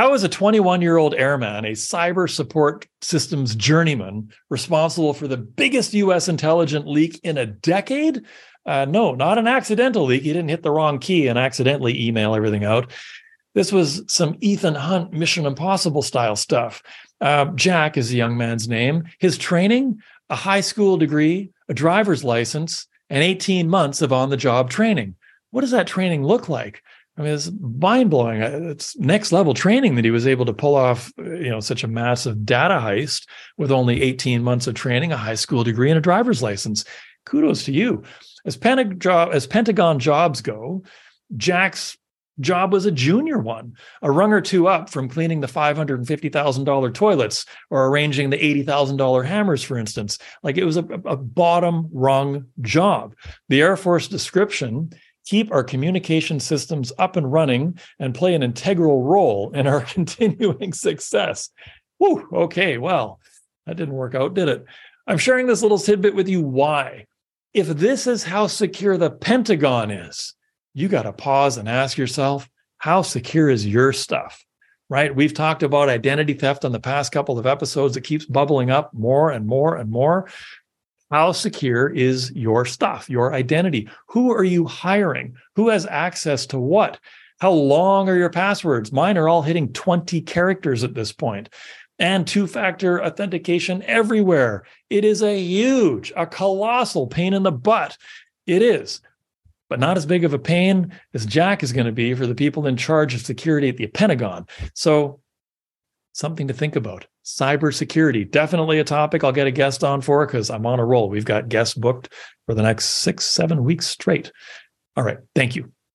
How is a 21 year old airman, a cyber support systems journeyman, responsible for the biggest US intelligence leak in a decade? Uh, no, not an accidental leak. He didn't hit the wrong key and accidentally email everything out. This was some Ethan Hunt Mission Impossible style stuff. Uh, Jack is the young man's name. His training, a high school degree, a driver's license, and 18 months of on the job training. What does that training look like? I mean, it's mind blowing. Uh, it's next level training that he was able to pull off, uh, you know, such a massive data heist with only 18 months of training, a high school degree, and a driver's license. Kudos to you. As Pentagon, as Pentagon jobs go, Jack's job was a junior one, a rung or two up from cleaning the $550,000 toilets or arranging the $80,000 hammers, for instance. Like it was a, a bottom rung job. The Air Force description keep our communication systems up and running and play an integral role in our continuing success. Whew, okay, well, that didn't work out, did it? I'm sharing this little tidbit with you. Why? If this is how secure the Pentagon is, you got to pause and ask yourself, how secure is your stuff? Right? We've talked about identity theft on the past couple of episodes. It keeps bubbling up more and more and more. How secure is your stuff, your identity? Who are you hiring? Who has access to what? How long are your passwords? Mine are all hitting 20 characters at this point. And two factor authentication everywhere. It is a huge, a colossal pain in the butt. It is but not as big of a pain as Jack is going to be for the people in charge of security at the Pentagon. So, something to think about. Cybersecurity, definitely a topic I'll get a guest on for because I'm on a roll. We've got guests booked for the next six, seven weeks straight. All right. Thank you.